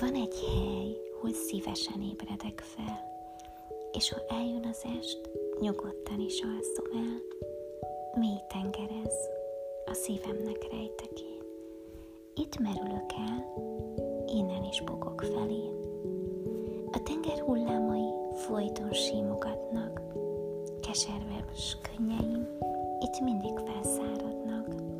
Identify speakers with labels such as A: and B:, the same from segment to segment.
A: Van egy hely, hol szívesen ébredek fel, és ha eljön az est, nyugodtan is alszom el. Mély tengerez, a szívemnek rejtek én. Itt merülök el, innen is bogok felé. A tenger hullámai folyton símogatnak, keserves könnyeim itt mindig felszáradnak.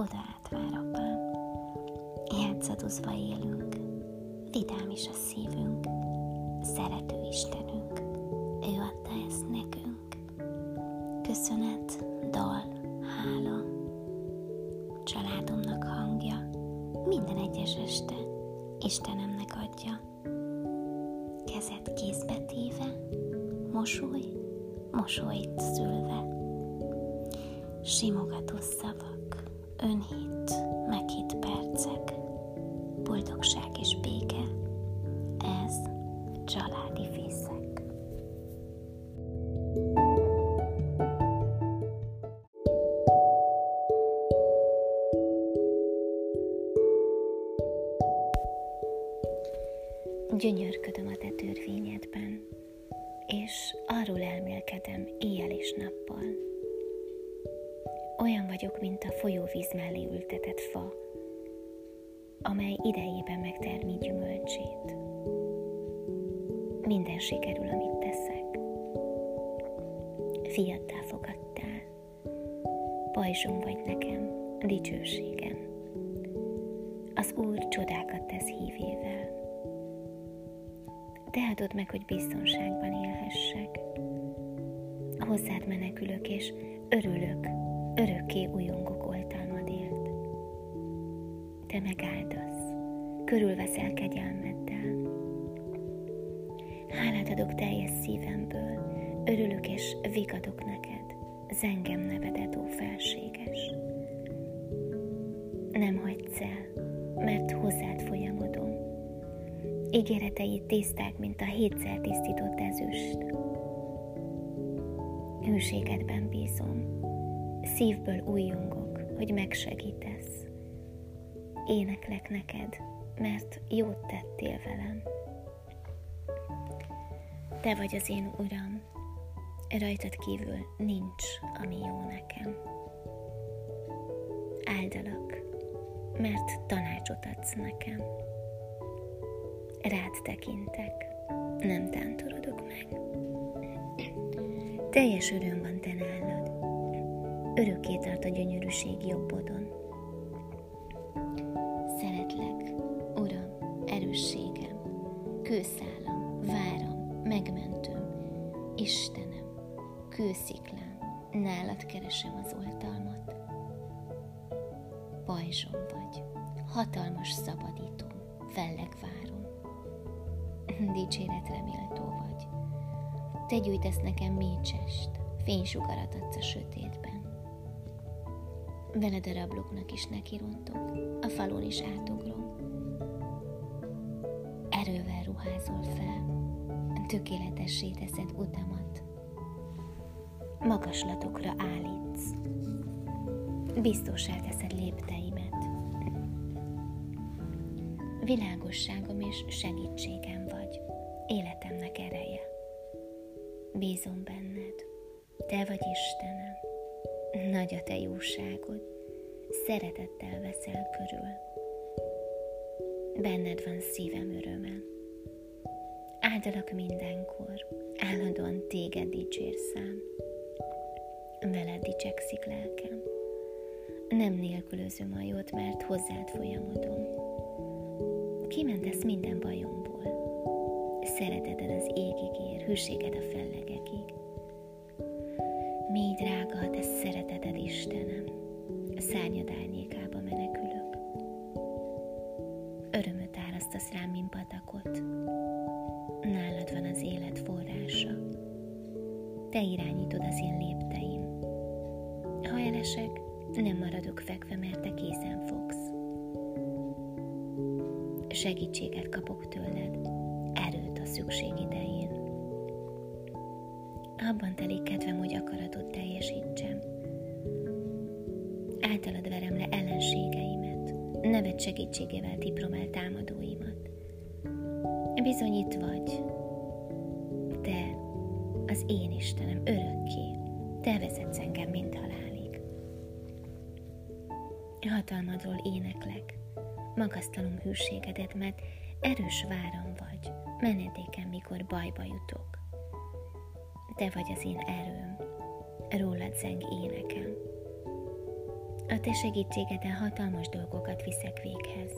A: Oda átvár apám. Játszadozva élünk, vidám is a szívünk, szerető Istenünk, ő adta ezt nekünk. Köszönet, dal, hála, családomnak hangja, minden egyes este Istenemnek adja. Kezet kézbe téve, mosoly, mosolyt szülve. Simogató szavak, önhit, meghitt percek, boldogság és béke, ez családi fészek. Gyönyörködöm a te törvényedben, és arról elmélkedem éjjel és nappal. Olyan vagyok, mint a folyóvíz mellé ültetett fa, amely idejében megtermi gyümölcsét. Minden sikerül, amit teszek. Fiattá fogadtál. Pajzsom vagy nekem, dicsőségem. Az Úr csodákat tesz hívével. Te adod meg, hogy biztonságban élhessek. Hozzád menekülök, és örülök, örökké újongok oltalmadért. Te megáldasz, körülveszel kegyelmeddel. Hálát adok teljes szívemből, örülök és vigadok neked, zengem nevedet, ó felséges. Nem hagysz el, mert hozzád folyamodom. Ígéreteid tiszták, mint a hétszer tisztított ezüst. Hűségedben bízom, szívből újongok, hogy megsegítesz. Éneklek neked, mert jót tettél velem. Te vagy az én Uram, rajtad kívül nincs, ami jó nekem. Áldalak, mert tanácsot adsz nekem. Rád tekintek, nem tántorodok meg. Teljes öröm van örökké tart a gyönyörűség jobbodon. Szeretlek, Uram, erősségem, kőszálam, váram, megmentőm, Istenem, kősziklám, nálad keresem az oltalmat. Pajzsom vagy, hatalmas szabadító, felleg várom. Dicséretre méltó vagy. Te gyújtasz nekem mécsest, fénysugarat adsz a sötétben. Veled a rablóknak is nekirontok, a falon is átugrom. Erővel ruházol fel, tökéletessé teszed utamat. Magaslatokra állítsz, biztosá teszed lépteimet. Világosságom és segítségem vagy, életemnek ereje. Bízom benned, te vagy Istenem, nagy a te jóságod, szeretettel veszel körül. Benned van szívem öröme. Áldalak mindenkor, állandóan téged dicsérszám. Veled dicsekszik lelkem. Nem nélkülözöm a jót, mert hozzád folyamodom. Kimentesz minden bajomból. Szereteted az égig ér, hűséged a fellegekig. Mi drága a te szereteted, Istenem, a szárnyad árnyékába menekülök. Örömöt árasztasz rám, mint patakot. Nálad van az élet forrása. Te irányítod az én lépteim. Ha elesek, nem maradok fekve, mert te készen fogsz. Segítséget kapok tőled, erőt a szükség idején abban telik kedvem, hogy akaratod teljesítsem. általad verem le ellenségeimet, neved segítségével diplomál támadóimat. Bizony itt vagy, te, az én Istenem, örökké, te vezetsz engem, mint halálig. Hatalmadról éneklek, magasztalom hűségedet, mert erős váram vagy, menedéken, mikor bajba jutok. Te vagy az én erőm, rólad zeng énekem. A te segítségeden hatalmas dolgokat viszek véghez.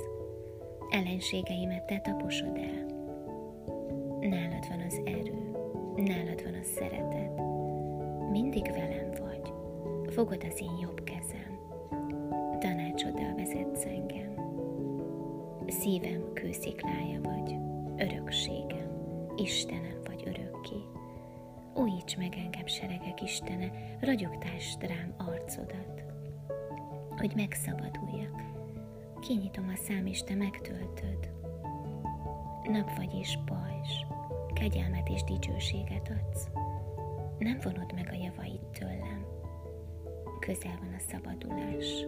A: Ellenségeimet te taposod el. Nálad van az erő, nálad van a szeretet. Mindig velem vagy, fogod az én jobb kezem. Tanácsoddal vezetsz engem. Szívem kősziklája vagy, örökségem, Istenem vagy örökké. Újíts meg engem, seregek Istene, ragyogtást rám arcodat, hogy megszabaduljak. Kinyitom a szám, és te megtöltöd. Nap vagy és pajzs, kegyelmet és dicsőséget adsz. Nem vonod meg a javait tőlem. Közel van a szabadulás.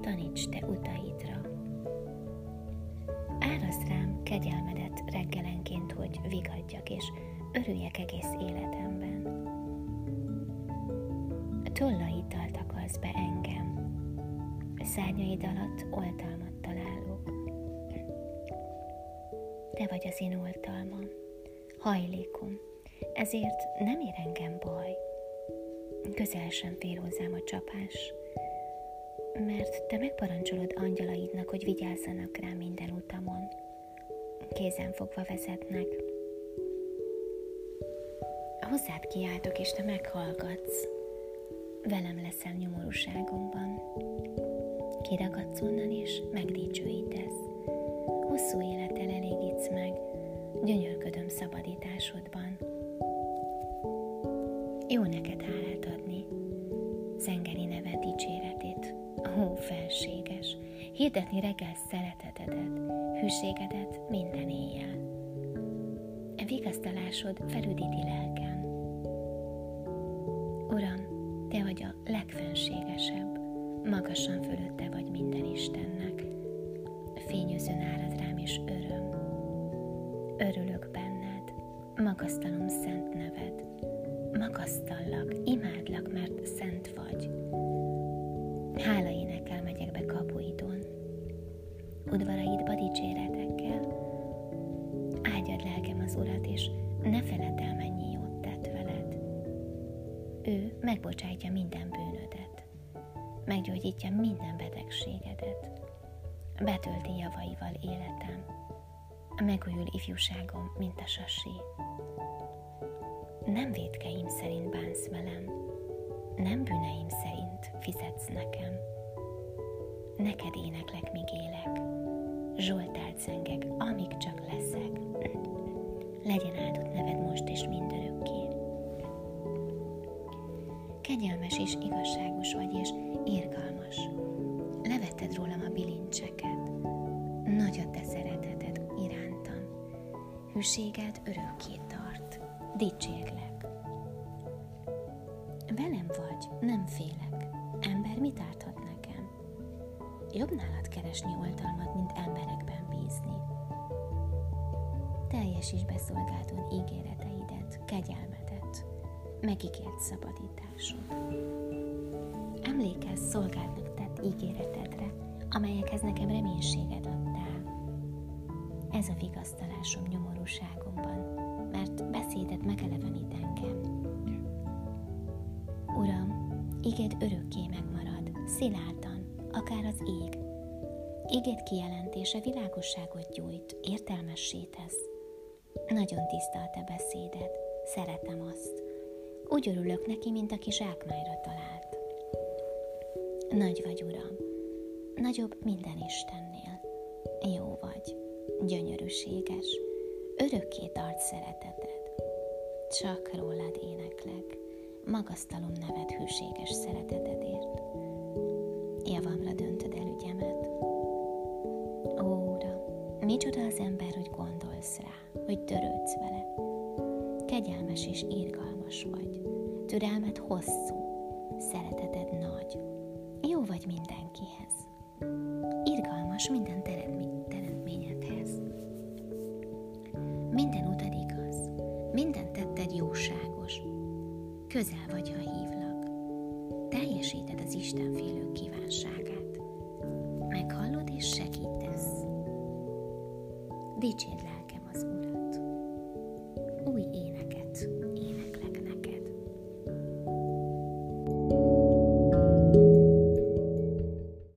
A: Taníts te utaidra. Áraszt rám kegyelmedet reggelenként, hogy vigadjak és örüljek egész életemben. Tollaiddal takarsz be engem. Szárnyaid alatt oltalmat találok. Te vagy az én oltalmam, hajlékom, ezért nem ér engem baj. Közel sem fér hozzám a csapás, mert te megparancsolod angyalaidnak, hogy vigyázzanak rá minden utamon. Kézen fogva vezetnek. Hozzád kiáltok, és te meghallgatsz. Velem leszel nyomorúságomban. Kiragadsz onnan, és megdicsőítesz. Hosszú élettel elégítsz meg, gyönyörködöm szabadításodban. Jó neked hálát adni, zengeri neved dicséretét, ó felséges, hirdetni reggel szeretetedet, hűségedet minden éjjel. E vigasztalásod felüdíti lelkem. Magasan fölötte vagy minden Istennek. Fényözön árad rám is öröm. Örülök benned, magasztalom szent neved, magasztallak, imádlak, mert szent vagy. Hála énekel megyek be kapuidon, udvaraidba dicséretekkel. Áldjad lelkem az Urat, és ne feled el, mennyi jót tett veled. Ő megbocsátja minden bűnödet, meggyógyítja minden betegségedet, betölti javaival életem, megújul ifjúságom, mint a sasi nem védkeim szerint bánsz velem, nem bűneim szerint fizetsz nekem. Neked éneklek, míg élek, Zsoltált zengek, amíg csak leszek. Legyen áldott neved most és mindörökké. Kegyelmes és igazságos vagy, és irgalmas. Levetted rólam a bilincseket. Nagy a te szereteted irántam. Hűséged örökké tart. Dicsérlek. Velem vagy, nem félek. Ember mit árthat nekem? Jobb nálad keresni oltalmat, mint emberekben bízni. Teljesíts be szolgáltod ígéreteidet, kegyelmedet, megígért szabadításod. Emlékezz szolgáltnak tett ígéretedre, amelyekhez nekem reménységet adtál. Ez a vigasztalásom nyomorúságomban, mert beszédet megelevenít engem Uram, iged örökké megmarad, szilárdan, akár az ég. Iged kijelentése világosságot gyújt, értelmessé tesz. Nagyon tiszta a szeretem azt. Úgy örülök neki, mint aki zsákmányra talált. Nagy vagy, Uram, nagyobb minden Istennél. Jó vagy, gyönyörűséges, örökké tart szereteted. Csak rólad éneklek magasztalom neved hűséges szeretetedért. Javamra döntöd el ügyemet. Ó, Uram, micsoda az ember, hogy gondolsz rá, hogy törődsz vele. Kegyelmes és irgalmas vagy, türelmet hosszú, szereteted nagy. Jó vagy mindenkihez. Irgalmas minden teremtményedhez. Minden utad igaz, minden tetted jóságos. Közel vagy, ha hívlak. Teljesíted az Isten félő kívánságát. Meghallod és segítesz. Urat.